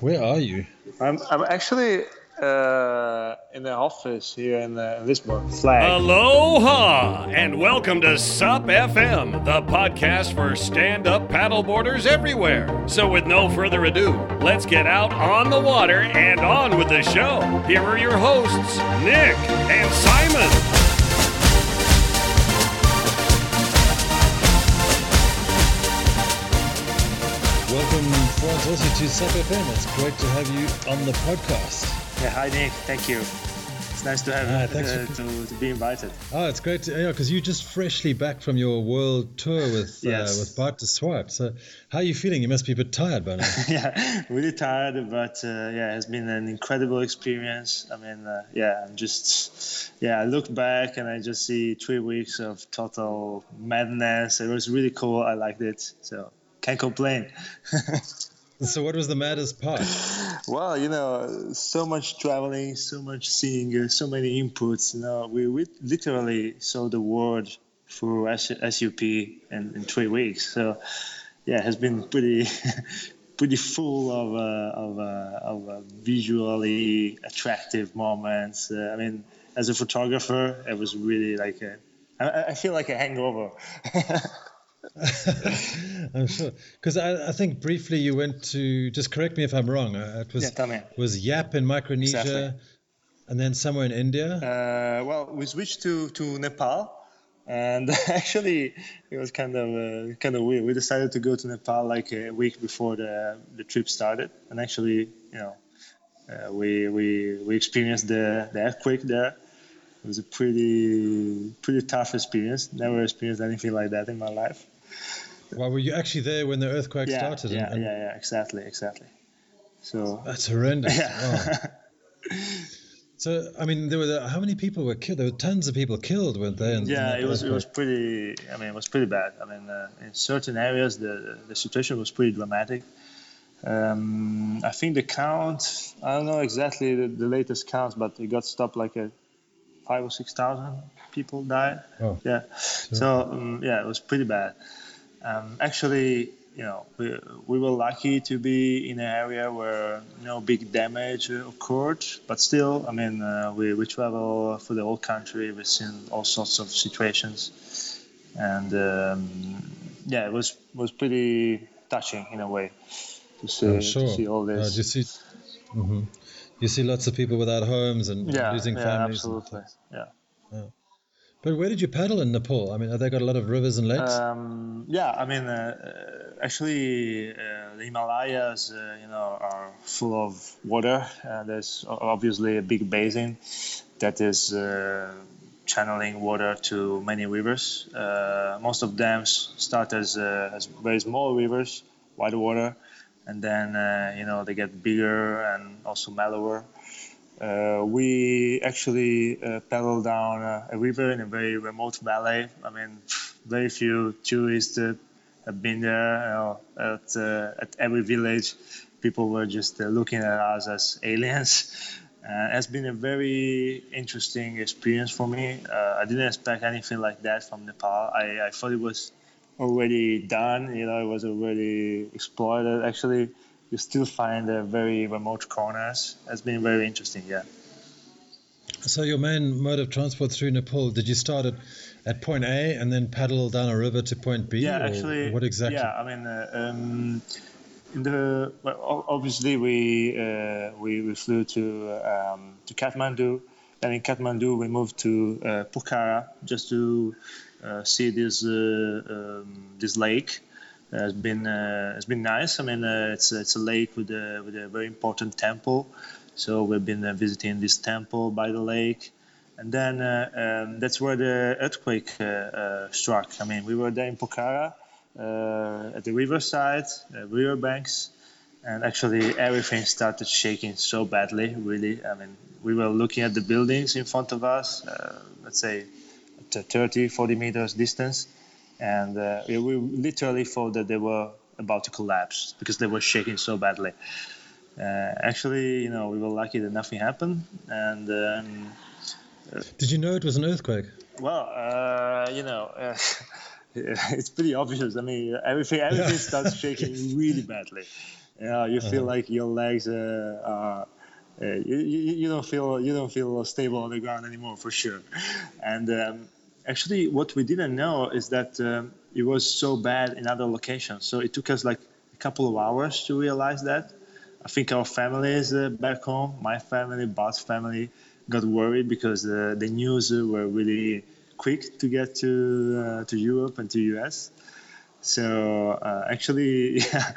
Where are you? I'm, I'm actually uh, in the office here in, uh, Lisbon. Flag. Aloha and welcome to SUP FM, the podcast for stand-up paddleboarders everywhere. So with no further ado, let's get out on the water and on with the show. Here are your hosts, Nick and Simon. Welcome, friends, also to FM. It's great to have you on the podcast. Yeah, hi Nick. Thank you. It's nice to have Ah, uh, thanks for- to, to be invited. Oh, it's great to yeah, because you're just freshly back from your world tour with Yes. uh, with Bart de Zwart. So, how are you feeling? You must be a bit tired by now. yeah, really tired, but uh, yeah, it's been an incredible experience. I mean, uh, yeah, I'm just yeah, I look back and I just see three weeks of total madness. It was really cool. I liked it, so can't complain. so, what was the maddest part? Well, you know, so much traveling, so much seeing, uh, so many inputs. You know, we, we literally saw the world through S- SUP in, in three weeks. So, yeah, it has been pretty, pretty full of uh, of, uh, of uh, visually attractive moments. Uh, I mean, as a photographer, it was really like a, I, I feel like a hangover. I'm sure because I, I think briefly you went to just correct me if I'm wrong. Uh, it was Yeah, was Yap in Micronesia, Exactly. and then somewhere in India. Uh, well, we switched to, to Nepal, and actually it was kind of uh, kind of weird. We decided to go to Nepal like a week before the the trip started, and actually, you know, uh, we we we experienced the, the earthquake there. It was a pretty pretty tough experience. Never experienced anything like that in my life. Well, were you actually there when the earthquake Yeah, started? yeah, and, yeah, yeah, exactly, exactly. So That's horrendous. Wow. So, I mean, there were the, how many people were killed? There were tons of people killed, weren't there? in- in Yeah, that it was it was pretty. I mean, it was pretty bad. I mean, uh, in certain areas, the the situation was pretty dramatic. Um, I think the count. I don't know exactly the, the latest counts, but it got stopped like a five or six thousand people died. Oh. Yeah. So um, yeah, it was pretty bad. Um, actually, you know, we, we were lucky to be in an area where no big damage uh, occurred, but still, I mean, uh, we, we travel for the whole country. We've seen all sorts of situations, and um, yeah, it was was pretty touching in a way to see, sure. to see all Uh, this. do you see, lots of people without homes and yeah, losing yeah, families. and- absolutely. Yeah. but where did you paddle in Nepal? I mean, have they got a lot of rivers and lakes? Um, yeah, I mean, uh, uh, actually, uh, the Himalayas, uh, you know, are full of water. Uh, there's obviously a big basin that is uh, channeling water to many rivers. Uh, most of them start as, uh, as very small rivers, white water, and then uh, you know they get bigger and also mellower. Uh, we actually uh, paddled down uh, a river in a very remote valley. I mean, very few tourists uh, have been there. You know, at, uh, at every village, people were just looking at us as aliens. Uh, it's been a very interesting experience for me. I didn't expect anything like that from Nepal. I, I thought it was already done. You know, it was already exploited. Actually, you still find uh, very remote corners. It's been very interesting. Yeah. so, your main mode of transport through Nepal, did you start at, at point A and then paddle down a river to point B? Yeah, actually. What exactly? Yeah, I mean, uh, um, in the well, obviously we uh, we we flew to um, to Kathmandu, and in Kathmandu we moved to uh, Pokhara just to see this uh, um, this lake. Uh, it's been uh, it's been nice. I mean, uh, it's it's a lake with a with a very important temple. So we've been uh, visiting this temple by the lake, and then uh, um, that's where the earthquake uh, uh, struck. I mean, we were there in Pokhara uh, at the riverside, uh, river banks, and actually everything started shaking so badly. Really, I mean, we were looking at the buildings in front of us, uh, let's say 30, 40 meters distance, and uh, we we literally thought that they were about to collapse because they were shaking so badly. Uh, actually, you know, we were lucky that nothing happened, and um, Did you know it was an earthquake? well, uh, you know, uh, it's pretty obvious. I mean, everything everything Yeah. starts shaking really badly. You know, you feel uh-huh. like your legs are you, you, you, don't feel you don't feel stable on the ground anymore for sure. And um, actually, what we didn't know is that um, it was so bad in other locations. So it took us like a couple of hours to realize that. I think our families uh, back home, my family, Bob's family, got worried because uh, the news were really quick to get to uh, to Europe and to US. So uh, actually, yeah,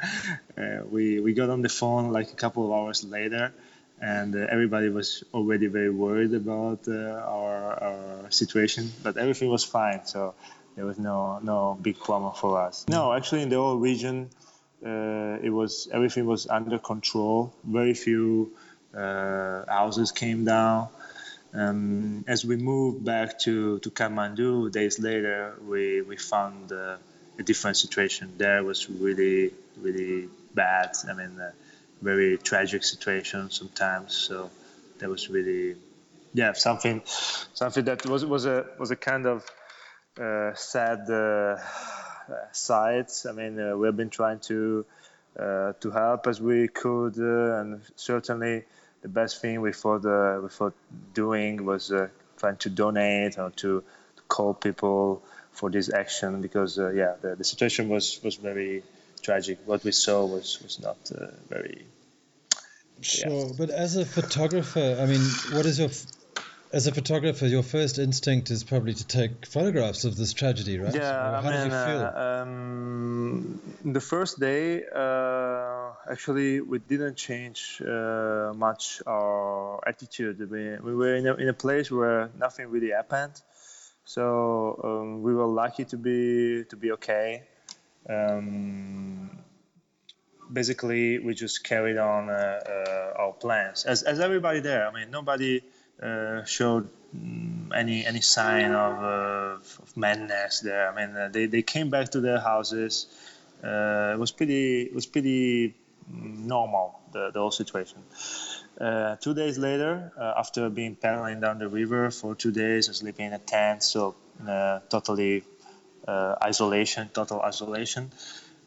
uh, we we got on the phone like a couple of hours later and uh, everybody was already very worried about uh, our, our situation, but everything was fine. So there was no no big problem for us. No, actually, in the whole region, uh, it was everything was under control. Very few uh, houses came down. Um, as we moved back to, to Kathmandu days later, we, we found uh, a different situation. There was really, really bad. I mean, uh, very tragic situation sometimes. So that was really, yeah, something, something that was was a was a kind of uh, sad uh. I mean, uh, we've been trying to uh, to help as we could, uh, and certainly the best thing we thought uh, we thought doing was trying to donate or to, to call people for this action because yeah, the, the situation was was very tragic. What we saw was was not uh, very. Sure, yeah. but as a photographer, I mean, what is your as a photographer, your first instinct is probably to take photographs of this tragedy, right? Yeah, how I mean, did you feel? Uh, um, the first day, uh, actually, we didn't change uh, much our attitude. We, we were in a, in a place where nothing really happened, so um, we were lucky to be to be okay. Um, basically, we just carried on uh, uh, our plans as, as everybody there. I mean, nobody uh, showed mm, any any sign of, of madness there. I mean, they, they came back to their houses. it was pretty it was pretty normal the, the whole situation. Uh, two days later, uh, after being paddling down the river for two days and sleeping in a tent, so uh, totally isolation, total isolation.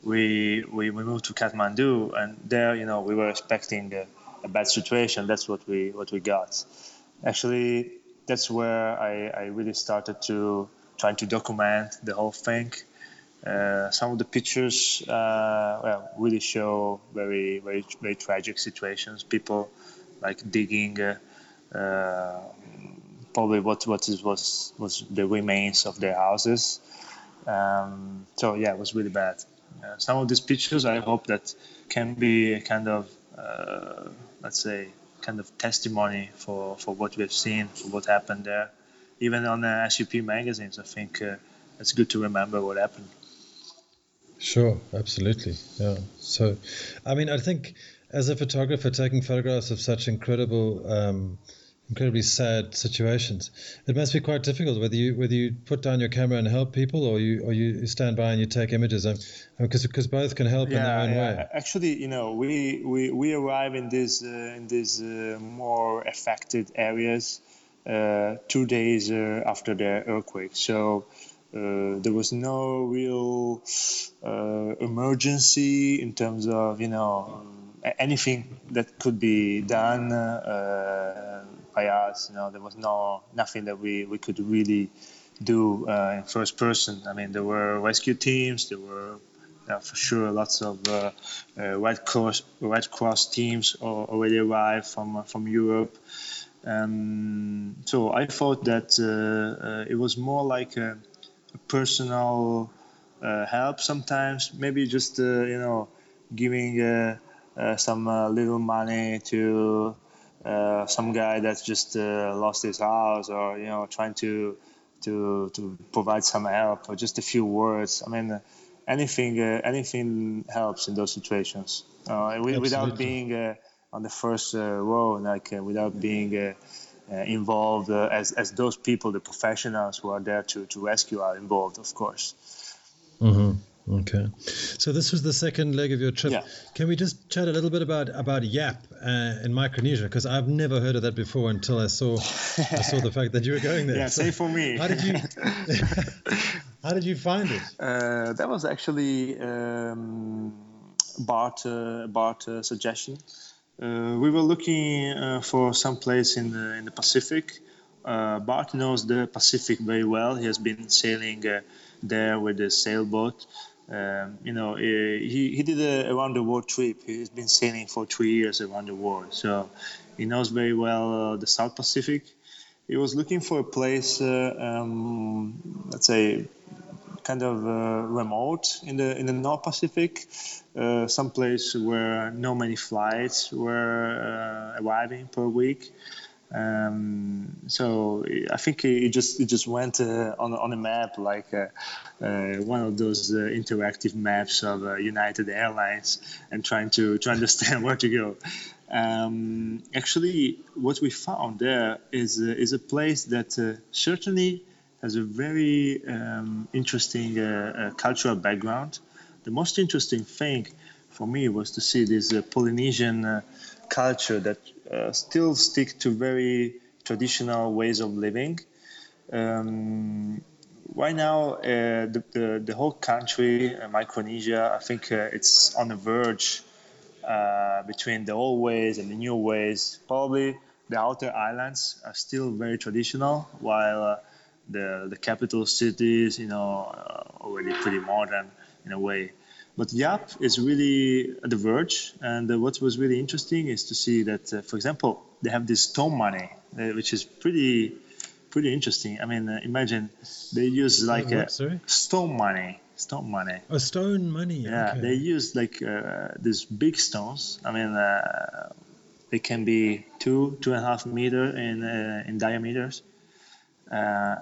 We, we we moved to Kathmandu, and there, you know, we were expecting a, a bad situation. That's what we what we got. Actually, that's where I, I really started to trying to document the whole thing. Uh, some of the pictures uh, well, really show very very very tragic situations. People like digging. Uh, uh probably what what is, was was the remains of their houses um, so yeah, it was really bad. Uh, some of these pictures, I hope that can be kind of, uh, let's say, kind of testimony for, for what we've seen, for what happened there. Even on the SUP magazines, I think uh, it's good to remember what happened. Sure, absolutely. Yeah. So, I mean, I think as a photographer, taking photographs of such incredible um, incredibly sad situations. It must be quite difficult whether you whether you put down your camera and help people, or you or you stand by and you take images. Because because both can help yeah, in their own yeah. way. Actually, you know, we we, we arrive in these uh, in these uh, more affected areas uh, two days uh, after the earthquake. So. Uh, there was no real uh, emergency in terms of you know anything that could be done by us. You know, there was no nothing that we, we could really do uh, in first person. I mean, there were rescue teams. There were uh, for sure lots of uh, uh Red Cross Red Cross teams already arrived from uh, from Europe. Um, so I thought that uh, it was more like a, a personal help sometimes, maybe just you know giving some little money to uh, some guy that's just uh, lost his house or you know trying to to to provide some help or just a few words. I mean uh, anything uh, anything helps in those situations. Uh, without being uh, on the first row like without being involved as, as those people the professionals who are there to, to rescue are involved of course. Mm-hmm. Okay, so this was the second leg of your trip. Yeah. Can we just chat a little bit about about Yap uh, in Micronesia? Because I've never heard of that before until I saw I saw the fact that you were going there. Yeah, so same for me. How did you How did you find it? Uh, that was actually um, Bart uh, Bart uh, suggestion. Uh, we were looking uh, for some place in the in the Pacific. Bart knows the Pacific very well. He has been sailing there with a sailboat. Um, you know, he, he did a around the world trip. He's been sailing for three years around the world, so he knows very well uh, the South Pacific. He was looking for a place, uh, um, let's say, kind of uh, remote in the in the North Pacific, uh, some place where no many flights were uh, arriving per week. Um, so I think it just he just went uh, on on a map like uh, uh, one of those uh, interactive maps of uh, United Airlines and trying to to understand where to go. Um, actually, what we found there is uh, is a place that certainly has a very um, interesting cultural background. The most interesting thing for me was to see this Polynesian culture that uh, still stick to very traditional ways of living. Um, right now, uh, the, the, the, whole country, uh, Micronesia, I think uh, it's on the verge uh, between the old ways and the new ways. Probably the outer islands are still very traditional, while uh, the, the capital cities, you know, already pretty modern in a way. But Yap is really at the verge, and uh, what was really interesting is to see that, uh, for example, they have this stone money, uh, which is pretty, pretty interesting. I mean, uh, imagine they use like what, a stone money, stone money. Oh, stone money. Yeah, okay. they use like uh, these big stones. I mean, uh, they can be two, two and a half meter in in diameters.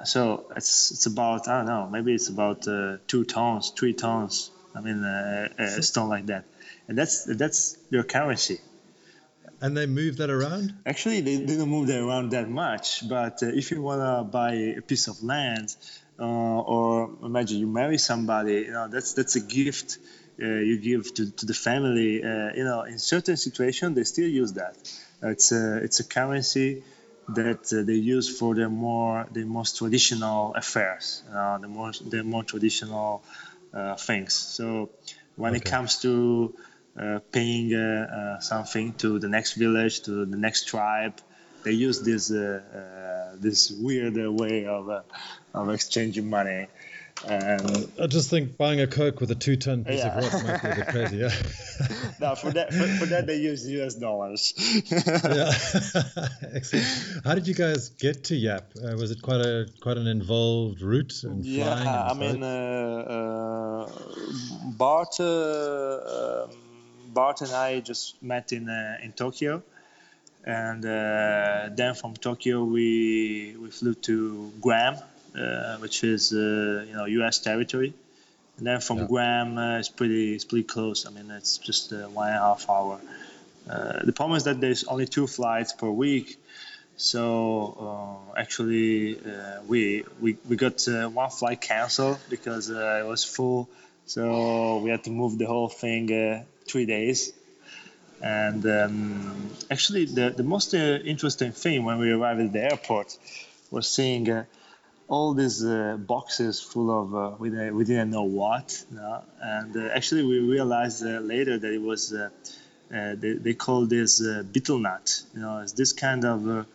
so it's it's about I don't know maybe it's about two tons, three tons I mean, uh, uh, stone like that, and that's that's their currency. And they move that around? Actually, they, they don't move that around that much. But uh, if you wanna buy a piece of land, uh, or imagine you marry somebody, you know that's that's a gift uh, you give to, to the family. Uh, you know, in certain situations, they still use that. It's a it's a currency that they use for their more the most traditional affairs, the more the more traditional uh, Uh, things. So when okay. it comes to uh, paying uh, uh, something to the next village, to the next tribe, they use this uh, this weird way of of exchanging money. And I just think buying a Coke with a two-ton piece yeah. of rock might be a bit crazy. Yeah. no, for that for, for, that they use U.S. dollars. yeah. Excellent. How did you guys get to Yap? Uh, was it quite a quite an involved route and yeah, flying? Yeah, I mean, uh, uh, Bart uh, um, Bart and I just met in uh, in Tokyo and uh, then from Tokyo we we flew to Guam, which is uh, you know U.S. territory. And then from yeah. Guam, uh, it's pretty it's pretty close. I mean, it's just one and a half hour. the problem is that there's only two flights per week. So uh, actually, uh, we, we we got uh, one flight canceled because it was full. So we had to move the whole thing three days. And um, actually, the the most interesting thing when we arrived at the airport was seeing all these uh, boxes full of uh, we, we didn't know what and uh, actually we realized uh, later that it was uh, uh, they, they call this betel nut you know? It's this kind of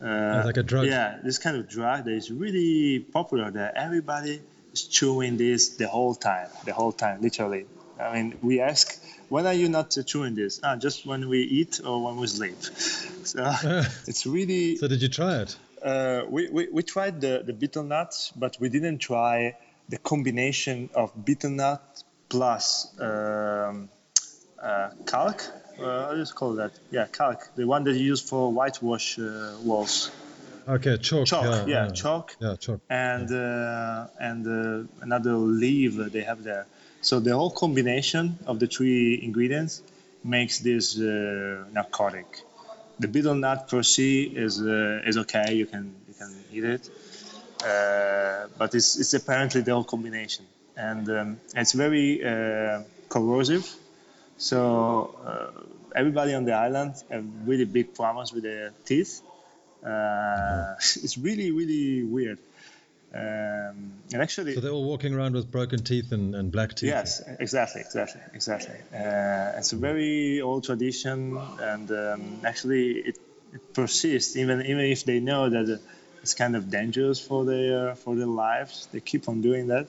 like a drug. yeah this kind of drug that is really popular that everybody is chewing this the whole time the whole time literally. I mean we ask when are you not chewing this? Ah, just when we eat or when we sleep. So it's really so did you try it uh, we, we, we tried the, the betel nut, but we didn't try the combination of betel nut plus um, uh, calc. Uh, do you call that? Yeah, calc, the one that you use for whitewash uh, walls. Okay, chalk. Chalk, yeah, yeah, yeah. chalk. Yeah, chalk. And yeah. Uh, and uh, another leaf they have there. So the whole combination of the three ingredients makes this uh, narcotic the betel nut per se is uh, is okay. You can you can eat it, uh, but it's it's apparently the whole combination, and um, it's very uh, corrosive. So uh, everybody on the island have really big problems with their teeth. Uh, it's really really weird. Um, and actually, so they're all walking around with broken teeth and, and black teeth. Yes, exactly, exactly, exactly. Uh, it's a very old tradition, and um, actually, it, it, persists even even if they know that it's kind of dangerous for their for their lives. They keep on doing that.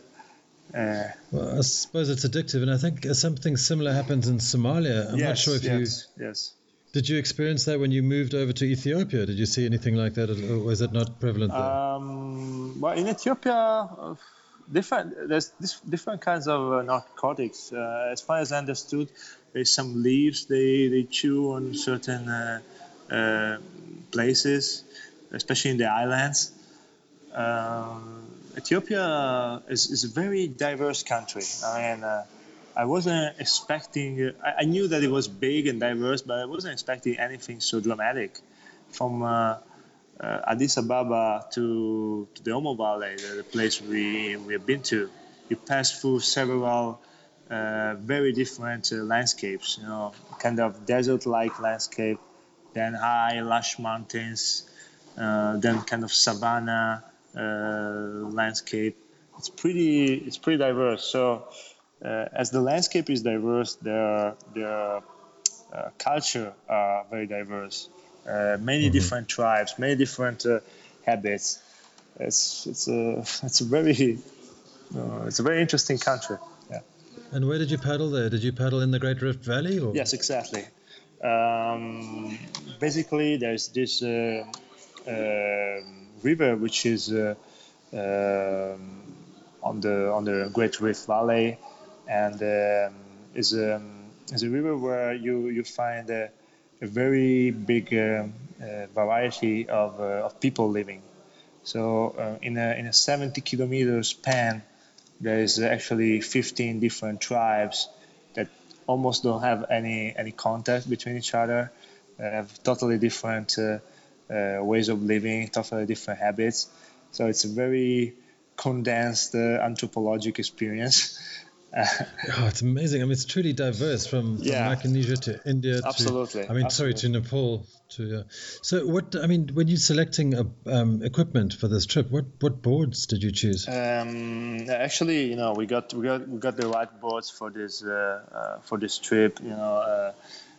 Uh, well, I suppose it's addictive, and I think something similar happens in Somalia. I'm yes, not sure if yes, you. Yes. Did you experience that when you moved over to Ethiopia? Did you see anything like that, or was it not prevalent there? Um, well, in Ethiopia, different there's different kinds of uh, narcotics. Uh, as far as I understood, there's some leaves they, they chew on certain uh, uh, places, especially in the islands. Um, Ethiopia is, is a very diverse country. I mean, uh, I wasn't expecting. I, I, knew that it was big and diverse, but I wasn't expecting anything so dramatic. From uh, uh, Addis Ababa to, to the Omo Valley, the, the, place we we have been to, you pass through several uh, very different uh, landscapes. You know, kind of desert-like landscape, then high, lush mountains, uh, then kind of savanna uh, landscape. It's pretty. It's pretty diverse. So as the landscape is diverse, their their uh, culture are very diverse. Uh, many mm-hmm. different tribes, many different habits. It's it's a it's a very it's a very interesting country. Yeah. And where did you paddle there? Did you paddle in the Great Rift Valley? Or? Yes, exactly. Um, basically, there's this uh, uh, river which is uh, um, on the on the Great Rift Valley, and um, is a um, is a river where you you find a, a very big um, uh, variety of, uh, of people living. So uh, in a in a 70 kilometer span, there is actually 15 different tribes that almost don't have any any contact between each other. They have totally different uh, uh, ways of living, totally different habits. So it's a very condensed uh, anthropologic experience. oh, it's amazing. I mean, it's truly diverse from, from yeah. Micronesia to India. Absolutely. To, I mean, Absolutely. sorry, to Nepal. To uh, so what? I mean, when you're selecting a, um, equipment for this trip, what what boards did you choose? Um, actually, you know, we got we got we got the right boards for this uh, uh, for this trip. You know, uh,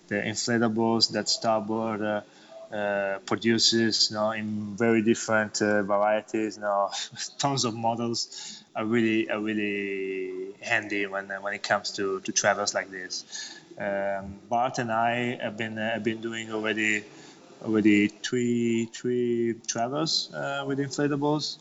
the inflatables that Starboard uh, uh, produces, you know, in very different varieties. You know, tons of models are really are really handy when when it comes to, to travels like this. Um, Bart and I have been uh, have been doing already already three three travels uh, with inflatables.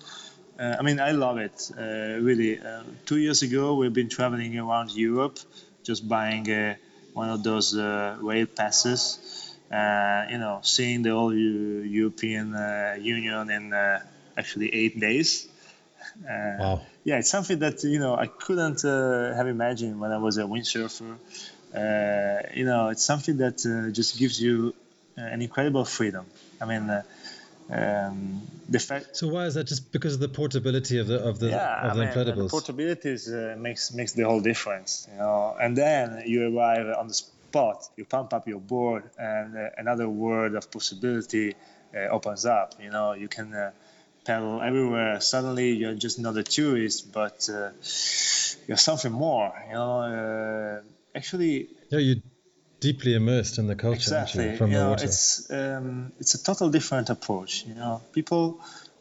Uh, I mean, I love it uh, really. Uh, two years ago, we've been traveling around Europe, just buying uh, one of those rail passes. you know, seeing the whole European Union in actually eight days. Uh, wow. Yeah, it's something that you know I couldn't uh, have imagined when I was a windsurfer. Uh, you know, it's something that uh, just gives you uh, an incredible freedom. I mean, uh, um, the fact. So why is that? Just because of the portability of the of the yeah, of the I mean, inflatables. The portability is, makes makes the whole difference. You know, and then you arrive on the spot, you pump up your board, and another world of possibility opens up. You know, you can paddle everywhere. Suddenly, you're just not a tourist, but uh, you're something more. You know, uh, actually. Yeah, you're deeply immersed in the culture exactly. You, from you the know, water. It's um, it's a total different approach. You know, people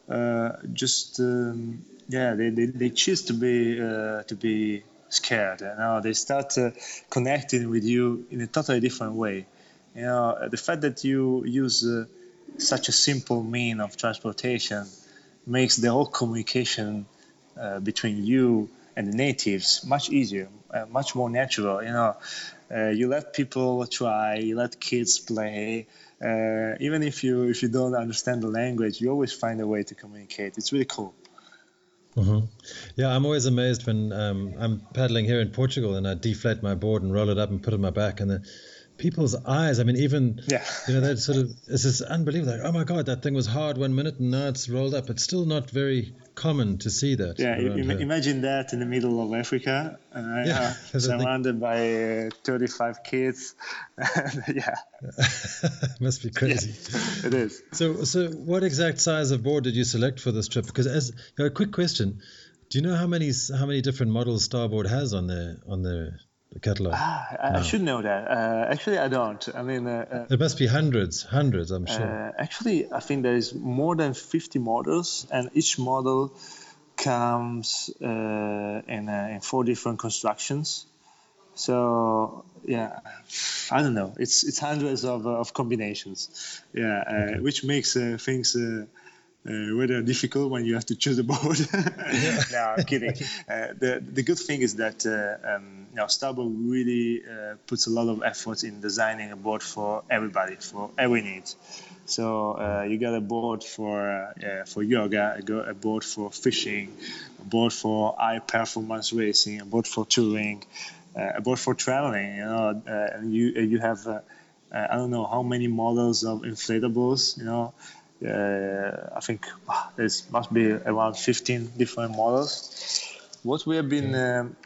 uh, just um, yeah they, they, they choose to be uh, to be scared. You know, they start uh, connecting with you in a totally different way. You know, the fact that you use uh, such a simple mean of transportation makes the whole communication uh, between you and the natives much easier, uh, much more natural. You know, uh, you let people try, you let kids play. Uh, even if you if you don't understand the language, you always find a way to communicate. It's really cool. Mm-hmm. Yeah, I'm always amazed when um, I'm paddling here in Portugal and I deflate my board and roll it up and put it on my back, and then people's eyes. I mean, even yeah. you know that sort of it's just unbelievable. Like, oh my god, that thing was hard one minute and now it's rolled up. It's still not very common to see that. Yeah, imagine that in the middle of Africa, uh, yeah, uh, surrounded by uh, 35 kids. yeah, must be crazy. it is. So, so what exact size of board did you select for this trip? Because as a quick question, do you know how many how many different models Starboard has on their on their catalog? Ah, I, no. I, should know that. Uh, actually, I don't. I mean, uh, uh, must be hundreds, hundreds. I'm sure. Uh, actually, I think there is more than 50 models, and each model comes uh, in uh, in four different constructions. So yeah, I don't know. It's it's hundreds of, of combinations. Yeah, okay. which makes things uh, rather difficult when you have to choose a board. no, I'm kidding. Uh, the the good thing is that uh, um, you know Starboard really uh, puts a lot of effort in designing a board for everybody, for every need. So uh, you got a board for uh, for yoga, a board for fishing, a board for high performance racing, a board for touring, a board for traveling. You know, and you you have I don't know how many models of inflatables. You know I think there must be around 15 different models. What we have been um,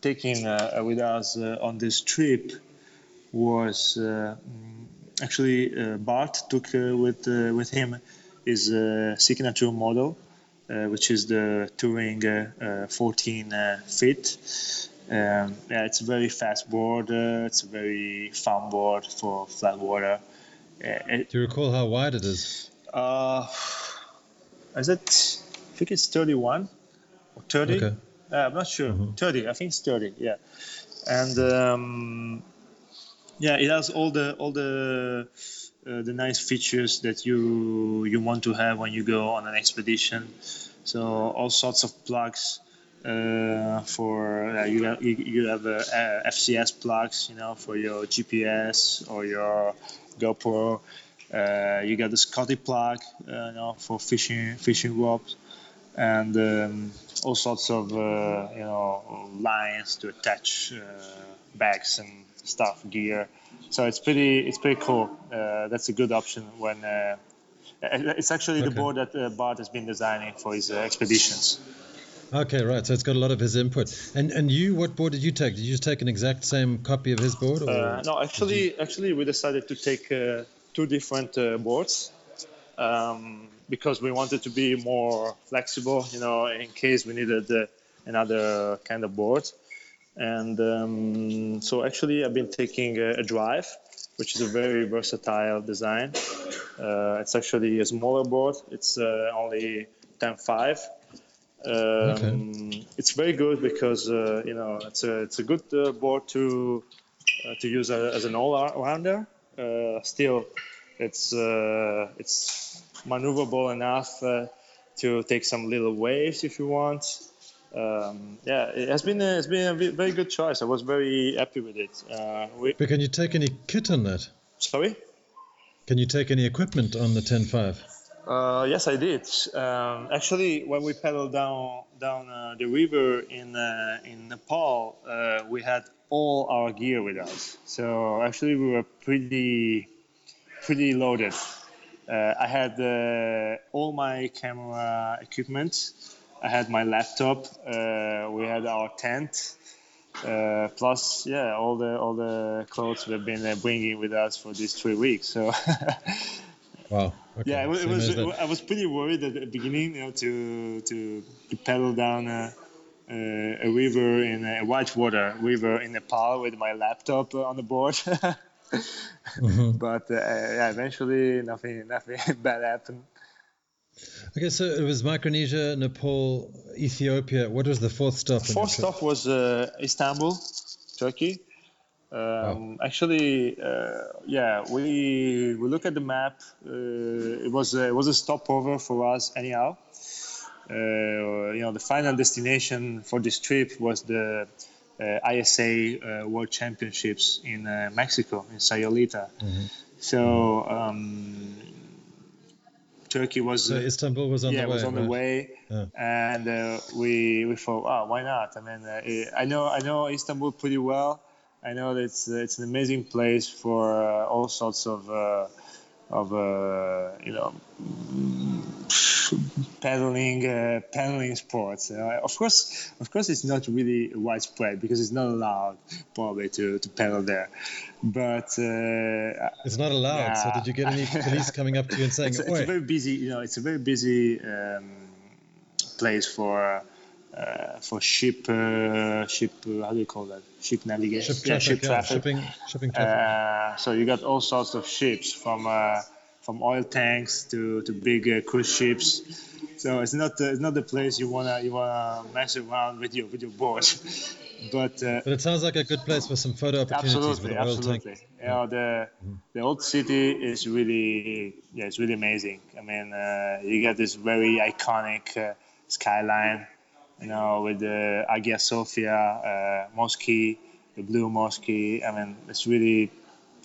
taking uh, with us uh, on this trip was uh, actually uh, Bart took uh, with with him his signature model, which is the Touring 14 feet. Um, yeah, it's a very fast board. it's a very fun board for flat water. Do you recall how wide it is? Uh, is it? I think it's 31 or 30. Okay. Uh, I'm not sure. Mm-hmm. 30. I think it's 30. Yeah. And um, yeah, it has all the all the uh, the nice features that you you want to have when you go on an expedition. So all sorts of plugs. Uh, for uh, you have you, you have uh, FCS plugs, you know, for your GPS or your GoPro. Uh, you got the Scotty plug, uh, you know, for fishing fishing ropes, and um, all sorts of uh, you know lines to attach bags and stuff, gear. So it's pretty it's pretty cool. that's a good option when it's actually okay. the board that uh, Bart has been designing for his uh, expeditions. Okay, right. So it's got a lot of his input. And and you, what board did you take? Did you just take an exact same copy of his board? Uh, no, actually, actually, we decided to take two different uh, boards um, because we wanted to be more flexible, you know, in case we needed uh, another kind of board. And um, so actually, I've been taking a, a, drive, which is a very versatile design. Uh, it's actually a smaller board. It's uh, only 10.5. Um, okay. It's very good because uh, you know it's a it's a good uh, board to to use a, as an all-rounder uh, still it's uh, it's maneuverable enough uh, to take some little waves if you want. Um, yeah, it has been a, it's been a very good choice. I was very happy with it. Uh, we, but can you take any kit on that? Sorry. Can you take any equipment on the 10.5? Uh, yes, I did. Um, actually, when we paddled down down uh, the river in uh, in Nepal, uh, we had all our gear with us. So actually, we were pretty pretty loaded. Uh, I had uh, all my camera equipment. I had my laptop. Uh, we had our tent. Uh, plus, yeah, all the all the clothes we've been uh, bringing with us for these three weeks. So. wow. Okay. Yeah, it, it was. I was pretty worried at the beginning, you know, to to, to pedal down a, a river in a whitewater river in Nepal with my laptop on the board. mm-hmm. But uh, yeah, eventually nothing nothing bad happened. Okay, so it was Micronesia, Nepal, Ethiopia. What was the fourth stop? The Fourth stop was uh, Istanbul, Turkey. Um, wow. Actually, uh, yeah, we we look at the map. Uh, it was it was a stopover for us anyhow. Uh, you know, the final destination for this trip was the uh, ISA uh, World Championships in uh, Mexico in Sayulita. Mm-hmm. So um, Turkey was so Istanbul was on yeah, the way. was on right? the way, yeah. and uh, we we thought, oh, why not? I mean, uh, I know I know Istanbul pretty well. I know that it's it's an amazing place for uh, all sorts of of you know paddling uh, paddling sports. Uh, of course, of course, it's not really widespread because it's not allowed probably to, to paddle there. But uh, it's not allowed. So did you get any police coming up to you and saying, it's, it's a very busy, you know, it's a very busy um, place for. Uh, for ship, uh, ship, uh, how do you call that? Ship navigation, ship traffic, yeah, ship traffic. Yeah, shipping, shipping traffic. Uh, so you got all sorts of ships from uh, from oil tanks to, to big uh, cruise ships. So it's not the, it's not the place you wanna you wanna mess around with your with your board. but uh, but it sounds like a good place for some photo opportunities absolutely, absolutely. tank. You know, the the old city is really yeah it's really amazing. I mean uh, you get this very iconic uh, skyline, you know, with the Hagia Sophia uh, mosque, the blue mosque. I mean it's really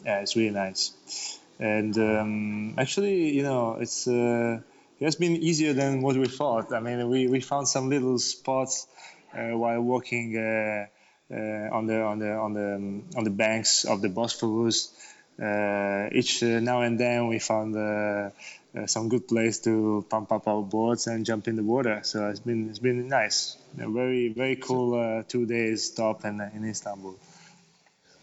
yeah it's really nice and um, actually, you know, it's uh, it has been easier than what we thought. I mean, we, we found some little spots uh, while walking uh, uh on the on the on the um, on the banks of the Bosphorus. Uh, each uh, now and then, we found some good place to pump up our boards and jump in the water. So it's been it's been nice. A very very cool two days stop in in Istanbul.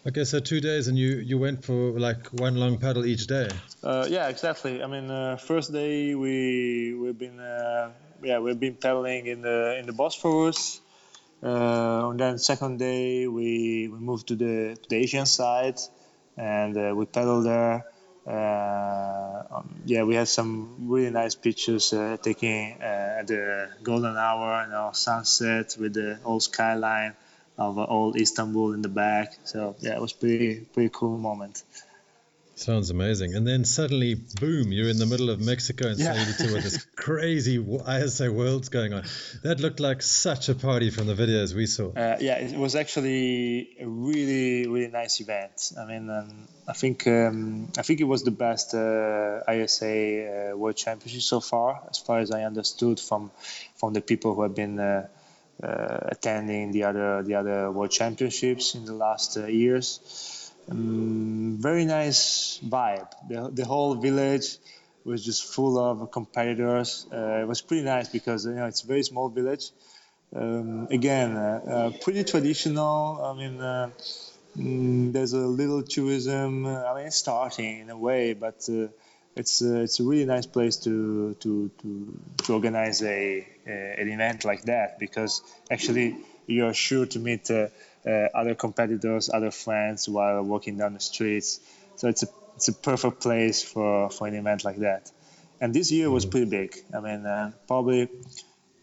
Okay, so two days, and you you went for like one long paddle each day. Uh, yeah, exactly. I mean, uh, first day we we've been uh, yeah we've been paddling in the in the Bosphorus. Uh, and then second day we, we moved to the to the Asian side, and uh, we paddled there. Uh, um, yeah, we had some really nice pictures taking at the golden hour, you know, sunset with the old skyline of old Istanbul in the back. So yeah, it was pretty pretty cool moment. Sounds amazing. And then suddenly, boom, you're in the middle of Mexico and yeah. San with this crazy ISA worlds going on. That looked like such a party from the videos we saw. Uh, yeah, it was actually a really, really nice event. I mean, um, I think um, I think it was the best uh, ISA uh, World Championship so far, as far as I understood from from the people who have been uh, uh, attending the other the other world championships in the last uh, years. Um, very nice vibe. The, the whole village was just full of competitors. Uh, it was pretty nice because you know it's a very small village. Um, again, uh, uh, pretty traditional. I mean, uh, mm, there's a little tourism. I mean, starting in a way, but it's uh, it's a really nice place to to to, to organize a, a, an event like that because actually you're sure to meet uh, uh, other competitors, other friends while walking down the streets. So it's a it's a perfect place for, for an event like that. And this year was mm-hmm. pretty big. I mean, uh, probably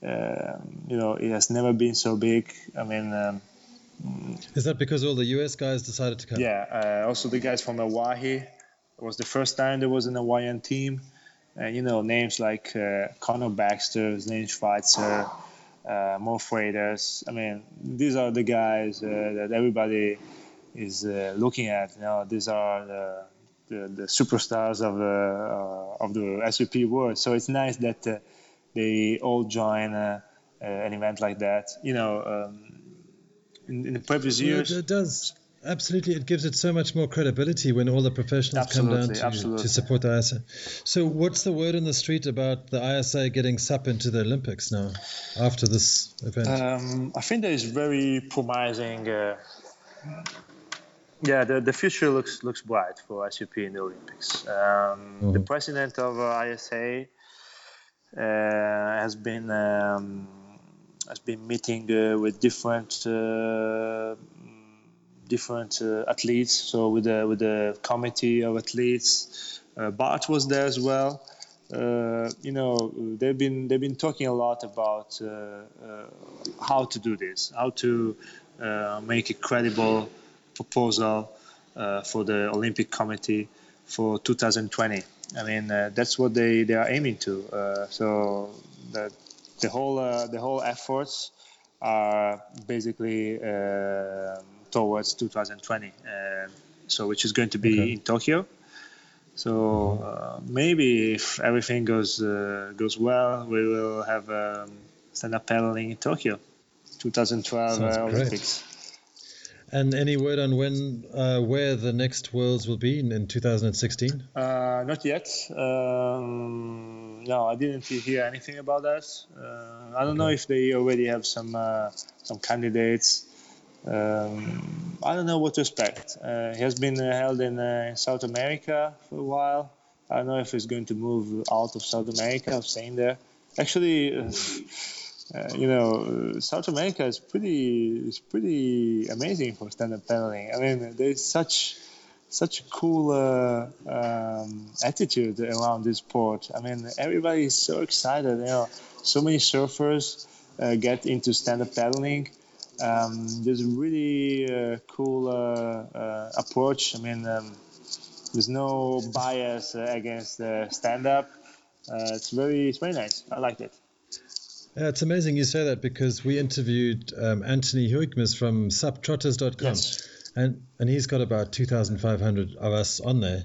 um, you know it has never been so big. I mean. Um, is that because all the US guys decided to come? Yeah, uh, also the guys from Hawaii it was the first time there was an Hawaiian team. And, you know, names like uh, Connor Baxter, Zane Schweitzer, uh, Mo Freitas. I mean, these are the guys uh, that everybody is uh, looking at. You know, these are the, the, the superstars of the, uh, of the SUP world. So it's nice that uh, they all join uh, an event like that. You know, um, in, in, the previous years. it does Absolutely, it gives it so much more credibility when all the professionals absolutely, come down to, to support the ISA. So, what's the word in the street about the ISA getting SUP into the Olympics now after this event? Um, I think that is very promising. Uh, yeah, the, the future looks looks bright for SUP in the Olympics. Um, mm-hmm. The president of uh, ISA uh, has been um, has been meeting uh, with different uh, different uh, athletes. So with the with the committee of athletes, uh, Bart was there as well. Uh, you know, they've been they've been talking a lot about uh, uh, how to do this, how to uh, make a credible proposal for the Olympic Committee for 2020. I mean, that's what they, they are aiming to. so the, the whole the whole efforts are basically towards 2020. Uh, so which is going to be okay. in Tokyo. So uh, maybe if everything goes uh, goes well, we will have um, stand up paddling in Tokyo, 2012 uh, Olympics. And any word on when, uh, where the next Worlds will be in, in 2016? Uh, not yet. Um, no, I didn't hear anything about that. Uh, I don't okay. know if they already have some uh, some candidates. Um, I don't know what to expect. Uh, it has been held in, in South America for a while. I don't know if he's going to move out of South America or staying there. Actually, uh, you know, South America is pretty is pretty amazing for stand-up paddling. I mean, there's such such a cool uh, um, attitude around this sport. I mean, everybody is so excited. You know, so many surfers uh, get into stand-up paddling. Um, there's a really uh, cool uh, uh, approach. I mean. Um, there's no bias uh, against the stand-up. Uh, it's very it's very nice. I liked it. Yeah, it's amazing you say that because we interviewed um, Anthony Huigmes from subtrotters.com. Yes. And, and he's got about 2,500 of us on there.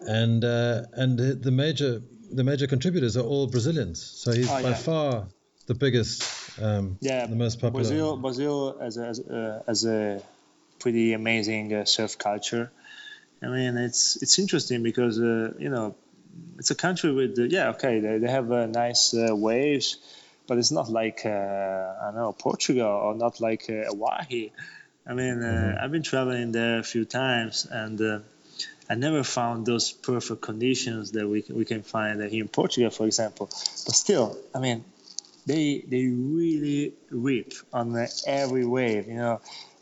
And uh, and the major the major contributors are all Brazilians. So he's oh, by yeah. far the biggest, um, yeah, the most popular. Brazil, Brazil as a, as a, as a pretty amazing uh, surf culture. I mean, it's it's interesting because uh, you know it's a country with yeah okay they, they have uh, nice uh, waves, but it's not like uh, I don't know Portugal or not like uh, Hawaii. I mean, uh, mm-hmm. I've been traveling there a few times and. I never found those perfect conditions that we we can find here in Portugal, for example. But still, I mean, they they really rip on every wave. You know,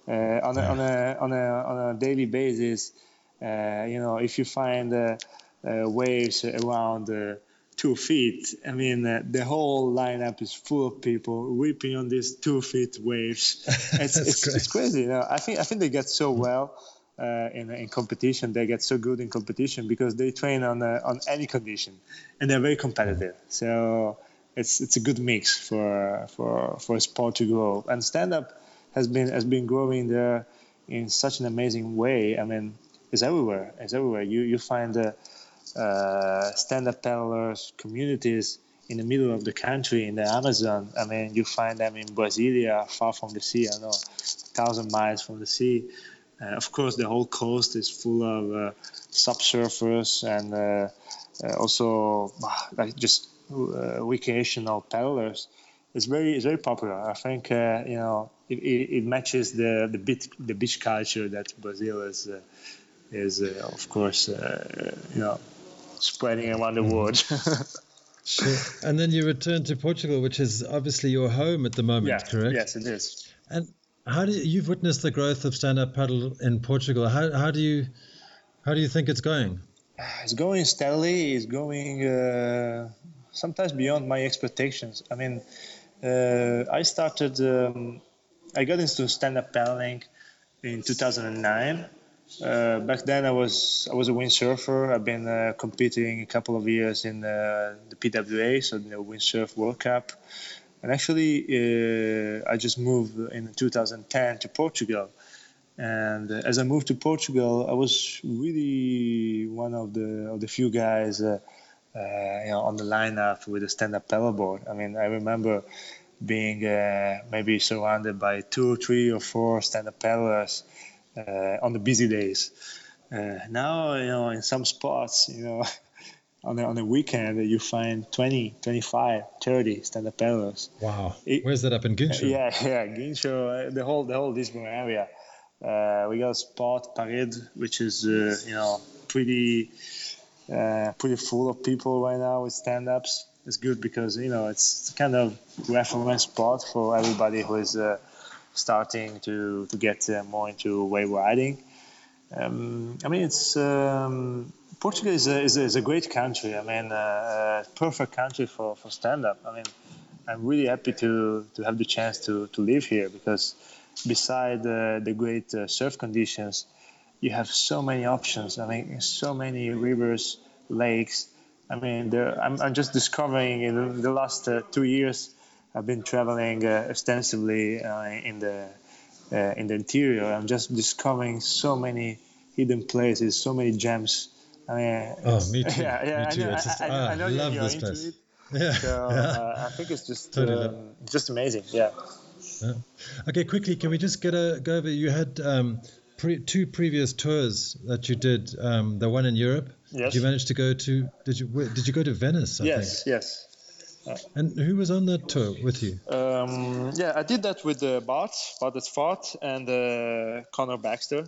uh, on a, on a on a on a daily basis, uh, you know, if you find uh, uh, waves around two feet. I mean, uh, the whole lineup is full of people ripping on these two feet waves. It's, it's, it's, crazy. You know, I think I think they get so well uh, in in competition. They get so good in competition because they train on uh, on any condition, and they're very competitive. So it's it's a good mix for for for a sport to grow. And stand up has been has been growing there in such an amazing way. I mean, is everywhere. It's everywhere. You you find the uh, stand-up paddlers communities in the middle of the country in the Amazon. I mean, you find them in Brasilia, far from the sea. I know, thousand miles from the sea. Uh, of course, the whole coast is full of uh, SUP surfers and uh, uh also like just uh, recreational paddlers. It's very, it's very popular. I think uh, you know it, it, matches the the beach, the beach culture that Brazil is is uh, of course uh, you know spreading around the world. sure. And then you return to Portugal, which is obviously your home at the moment, yeah. correct? Yes, it is. And how do you, you've witnessed the growth of stand-up paddle in Portugal? How, how do you how do you think it's going? It's going steadily. It's going uh, sometimes beyond my expectations. I mean, uh, I started. Um, I got into stand-up paddling in 2009 uh, back then, I was I was a windsurfer. I've been uh, competing a couple of years in uh, the PWA, so the Windsurf World Cup. And actually, uh, I just moved in 2010 to Portugal. And uh, as I moved to Portugal, I was really one of the of the few guys, you know, on the lineup with a stand-up paddleboard. I mean, I remember being maybe surrounded by two, three, or four stand-up paddlers uh, on the busy days. Uh, now, you know, in some spots, you know, on the, on the weekend, you find 20, 25, 30 stand-up paddlers. Wow. It, Where's that up in Guincho? Yeah, yeah, Guincho, uh, the whole the whole Lisbon area. Uh, we got a spot, Parede, which is, uh, you know, pretty uh, pretty full of people right now with stand-ups. It's good because, you know, it's kind of a reference spot for everybody who is starting to to get uh, more into wave riding. Um, I mean, it's um, Portugal is a, is a, is, a, great country. I mean, uh, perfect country for, for stand up. I mean, I'm really happy to, to have the chance to, to live here because beside uh, the great uh, surf conditions, you have so many options. I mean, so many rivers, lakes. I mean, there, I'm, I'm just discovering in the last uh, two years I've been traveling uh, extensively uh, in the uh, in the interior. I'm just discovering so many hidden places, so many gems. I mean, oh, me too. Yeah, yeah, me too. I know, just, I, I, I know love you're this into place. it. Yeah, so, yeah. I think it's just totally um, just amazing. Yeah. Yeah. Okay, quickly, can we just get a go over? You had um, pre, two previous tours that you did. Um, the one in Europe. Yes. Did you manage to go to? Did you did you go to Venice? I yes, think? yes. And who was on that tour with you? Um, yeah, I did that with uh, Bart, Bart de Zwart, and uh, Connor Baxter.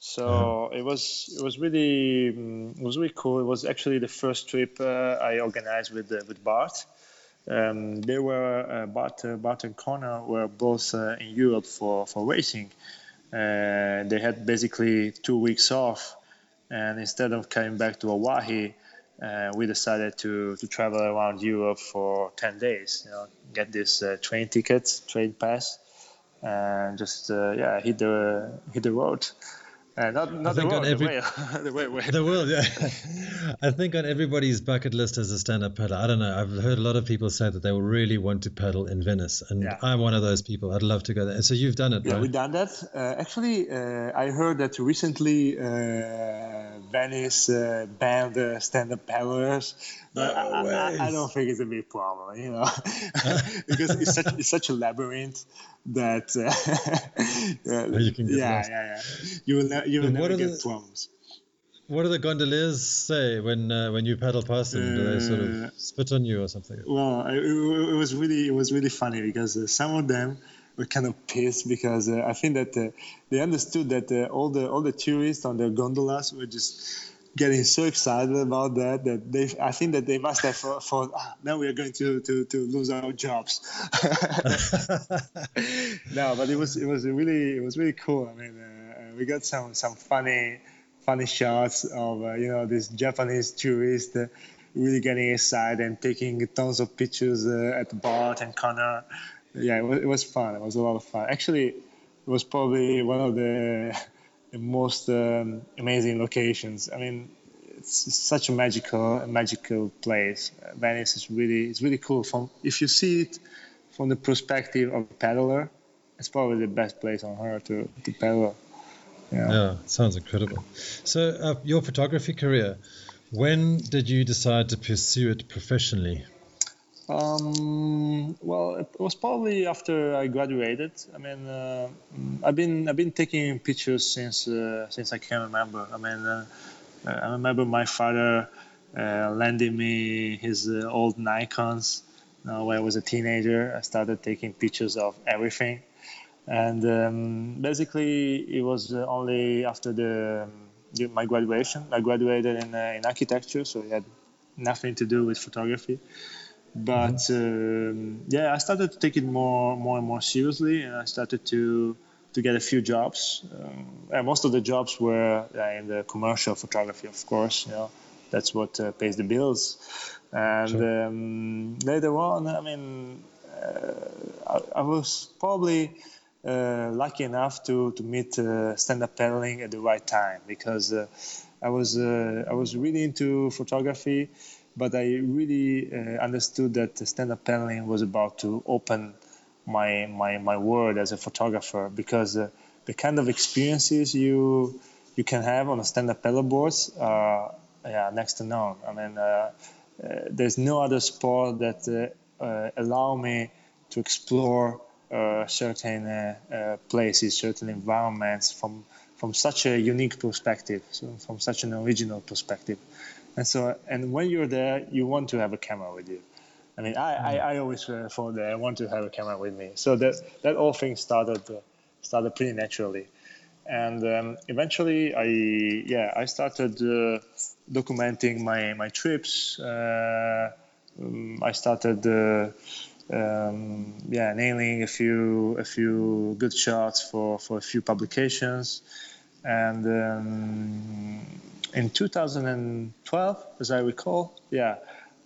So it was it was really um, it was really cool. It was actually the first trip uh, I organized with uh, with Bart. Um, they were uh, Bart, uh, Bart and Connor were both uh, in Europe for for racing. Uh, they had basically two weeks off, and instead of coming back to Hawaii, uh, we decided to, to travel around Europe for 10 days. You know, get this uh, train ticket, train pass, and just uh, yeah, hit the hit the road. Uh, not not the think on every- the way, the way, way. The world, yeah. I think on everybody's bucket list as a stand-up paddler. I don't know. I've heard a lot of people say that they will really want to paddle in Venice, and Yeah. I'm one of those people. I'd love to go there. So you've done it, Yeah, right? we done that. Uh, actually, uh, I heard that recently uh, Venice uh, banned uh, stand-up paddlers. But No I, I, I don't think it's a big problem, you know, because it's such it's such a labyrinth that uh, uh, You can get yeah, lost. yeah, yeah. You will ne- you will what never get the- plums. What do the gondoliers say when uh, when you paddle past them? do they sort Uh, of spit on you or something? Well, it, it was really it was really funny because uh, some of them were kind of pissed because uh, I think that uh, they understood that uh, all the all the tourists on their gondolas were just getting so excited about that that they I think that they must have thought, thought ah, now we are going to, to, to lose our jobs. no, but it was it was really it was really cool. I mean, uh, we got some some funny funny shots of uh, you know this Japanese tourist uh, really getting excited and taking tons of pictures uh, at the Bart and Connor. Yeah, it was, fun. It was a lot of fun. Actually, it was probably one of the, most um, amazing locations. I mean, it's such a magical, magical place. Venice is really, it's really cool. From if you see it from the perspective of a paddler, it's probably the best place on earth to, to paddle. Yeah. Yeah, sounds incredible. So, uh, your photography career, when did you decide to pursue it professionally? Um, well, it was probably after I graduated. I mean, uh, I've been I've been taking pictures since uh, since I can remember. I mean, uh, I remember my father uh, lending me his uh, old Nikon's. Uh, when I was a teenager, I started taking pictures of everything, and um, basically it was only after the, the my graduation. I graduated in in architecture, so it had nothing to do with photography but um, yeah, I started to take it more, more and more seriously, and I started to to get a few jobs. Um, and most of the jobs were uh, in the commercial photography, of course. You know, that's what uh, pays the bills. And Sure. um, later on, I mean, uh, I, I was probably uh, lucky enough to to meet uh, stand-up paddling at the right time because uh, I was uh, I was really into photography, but I really uh, understood that stand-up paddling was about to open my my my world as a photographer because uh, the kind of experiences you you can have on a stand-up paddle boards are yeah next to none. I mean, uh, uh, there's no other sport that uh, allow me to explore certain places, certain environments from from such a unique perspective, so from such an original perspective. And so, and when you're there, you want to have a camera with you. I mean, I, I, I always uh, thought that I want to have a camera with me. So that that all thing started uh, started pretty naturally, and um, eventually I yeah I started uh, documenting my my trips. Uh, um, I started. Uh, um, yeah, nailing a few a few good shots for, for a few publications, and um, in 2012, as I recall, yeah,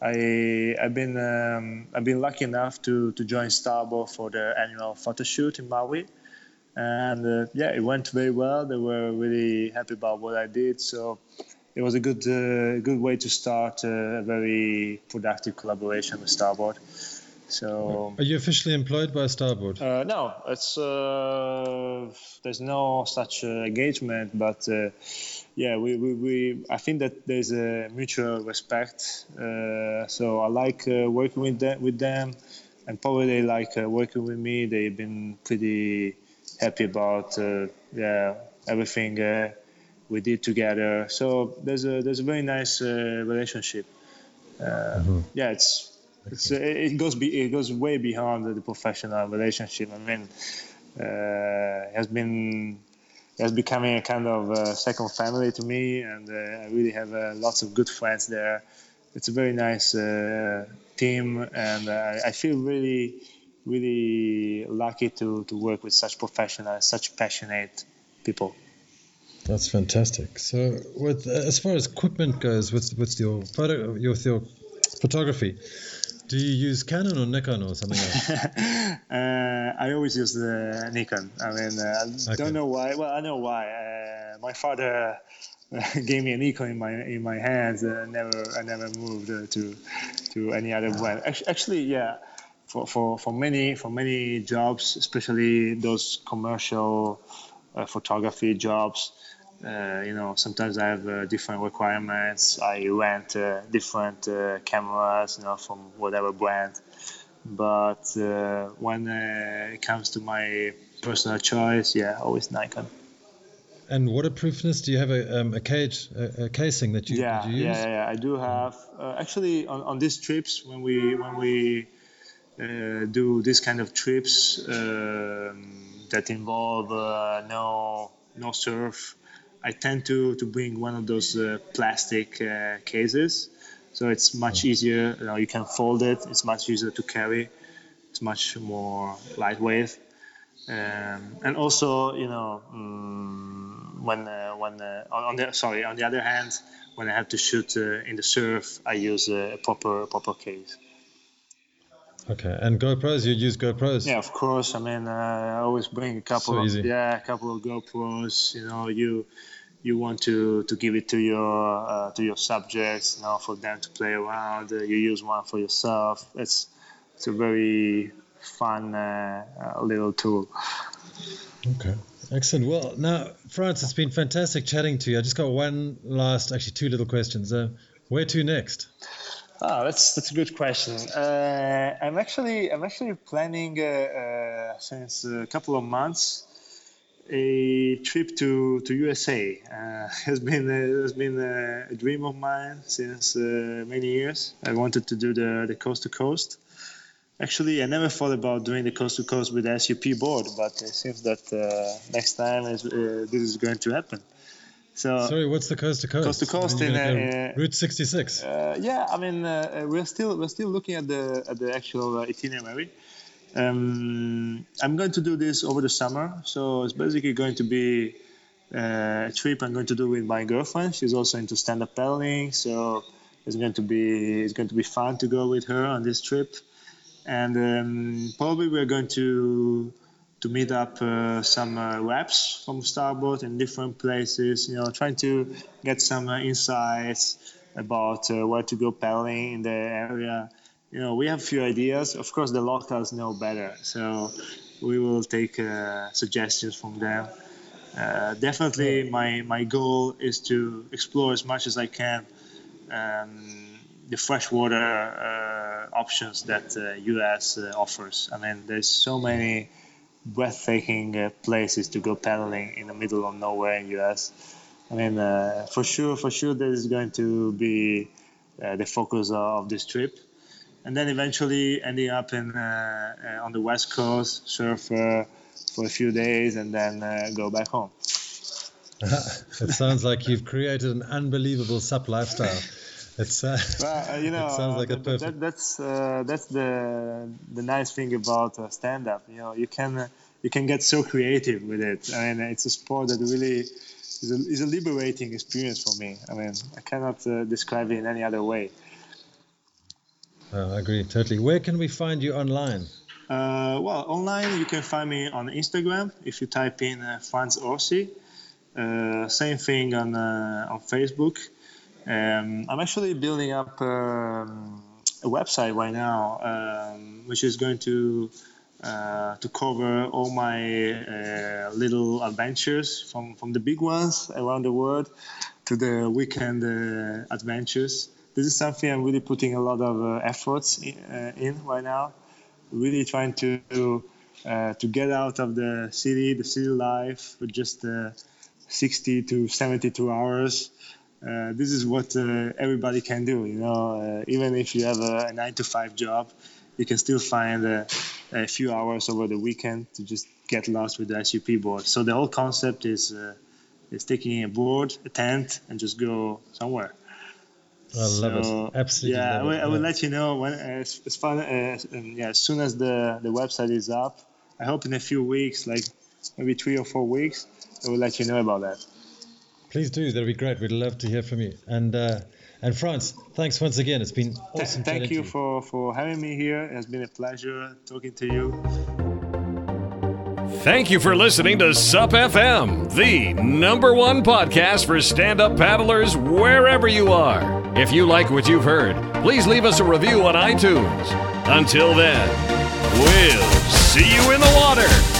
I I've been um, I've been lucky enough to to join Starboard for their annual photo shoot in Maui, and uh, yeah, it went very well. They were really happy about what I did, so it was a good uh, good way to start uh, a very productive collaboration with Starboard. So Are you officially employed by Starboard? uh, no, it's uh, there's no such uh, engagement, but uh, yeah, we, we, we I think that there's a mutual respect. Uh, so I like uh, working with them. With them, and probably they like uh, working with me. They've been pretty happy about uh, yeah everything uh, we did together. So there's a there's a very nice relationship. Mm-hmm. Yeah, it's it's, it goes be, it goes way beyond the professional relationship. I mean, uh, it has been it has becoming a kind of uh, second family to me, and uh, I really have lots of good friends there. It's a very nice team, and I feel really really lucky to, to work with such professionals, such passionate people. That's fantastic. So, with as far as equipment goes, with with your photo, your photography, do you use Canon or Nikon or something else? uh, I always use the Nikon. I mean, uh, I okay. don't know why. Well, I know why. Uh, my father gave me a Nikon in my in my hands. Uh, never, I never moved uh, to to any other brand. Actually, yeah, for, for, for many for many jobs, especially those commercial uh, photography jobs. Uh, you know, sometimes I have uh, different requirements. I rent uh, different uh, cameras, you know, from whatever brand. But uh, when it comes to my personal choice, yeah, always Nikon. And waterproofness? Do you have a, um, a cage, a, a, casing that you, yeah, you yeah, yeah, I do have. actually, on, on these trips, when we when we uh, do this kind of trips um, that involve uh, no no surf. I tend to, to bring one of those uh, plastic cases, so it's much hmm. easier. You know, you can fold it. It's much easier to carry. It's much more lightweight. Um, and also, you know, um, when uh, when uh, on the sorry, on the other hand, when I have to shoot uh, in the surf, I use a proper proper case. Okay, and GoPros, you use GoPros? Yeah, of course. I mean, uh, I always bring a couple so of easy. yeah, a couple of GoPros. You know, you you want to, to give it to your uh, to your subjects, you know, for them to play around. Uh, you use one for yourself. It's it's a very fun uh, uh, little tool. Okay. Excellent. Well, now, Franz, it's been fantastic chatting to you. I just got one last, actually, two little questions. Uh, where to next? Oh, that's that's a good question. Uh, I'm actually I'm actually planning uh, uh, since a couple of months a trip to to USA. Uh, has been uh, has been a dream of mine since uh, many years. I wanted to do the the coast to coast. Actually, I never thought about doing the coast to coast with the SUP board, but it seems that next time is, this is going to happen. So sorry, what's the coast to coast? Coast to coast in uh, Route 66. Uh, yeah, I mean uh, we're still we're still looking at the at the actual uh, itinerary. Um, I'm going to do this over the summer, so it's basically going to be uh, a trip I'm going to do with my girlfriend. She's also into stand-up paddling, so it's going to be it's going to be fun to go with her on this trip. And um, probably we're going to to meet up uh, some uh, reps from Starboard in different places, you know, trying to get some uh, insights about uh, where to go paddling in the area. You know, we have a few ideas. Of course, the locals know better, so we will take uh, suggestions from them. Uh, definitely, my, my goal is to explore as much as I can um, the freshwater options that US offers. I mean, there's so many breathtaking uh, places to go paddling in the middle of nowhere in the US. I mean, uh, for sure, for sure, that is going to be uh, the focus of this trip, and then eventually ending up in uh, uh, on the west coast, surf for a few days, and then uh, go back home. it sounds like you've created an unbelievable sup lifestyle. It's uh, well, uh, you know, it sounds like uh, a perfect. That, that's uh, that's the the nice thing about uh, stand up. You know, you can uh, you can get so creative with it. I mean, it's a sport that really is a, is a liberating experience for me. I mean, I cannot describe it in any other way. Oh, I agree totally. Where can we find you online? well, online you can find me on Instagram if you type in Franz Orsi. same thing on on Facebook. Um, I'm actually building up um, a website right now, um, which is going to uh, to cover all my uh, little adventures from, from the big ones around the world to the weekend uh, adventures. This is something I'm really putting a lot of uh, efforts in, uh, in, right now. really trying to uh, to get out of the city, the city life, with just uh, 60 to 72 hours. Uh, this is what uh, everybody can do. You know, uh, even if you have a, a, nine to five job, you can still find a, a, few hours over the weekend to just get lost with the SUP board. So the whole concept is uh, is taking a board, a tent, and just go somewhere. I love so, it. Absolutely. Yeah, I will. I will let you know when as, as fun as um, yeah as soon as the the website is up. I hope in a few weeks, like maybe three or four weeks, I will let you know about that. Please do. That'd be great. We'd love to hear from you. And uh, and Franz, thanks once again. It's been awesome. Th- thank you, you for for having me here. It has been a pleasure talking to you. Thank you for listening to SUP FM, the number one podcast for stand up paddlers wherever you are. If you like what you've heard, please leave us a review on iTunes. Until then, we'll see you in the water.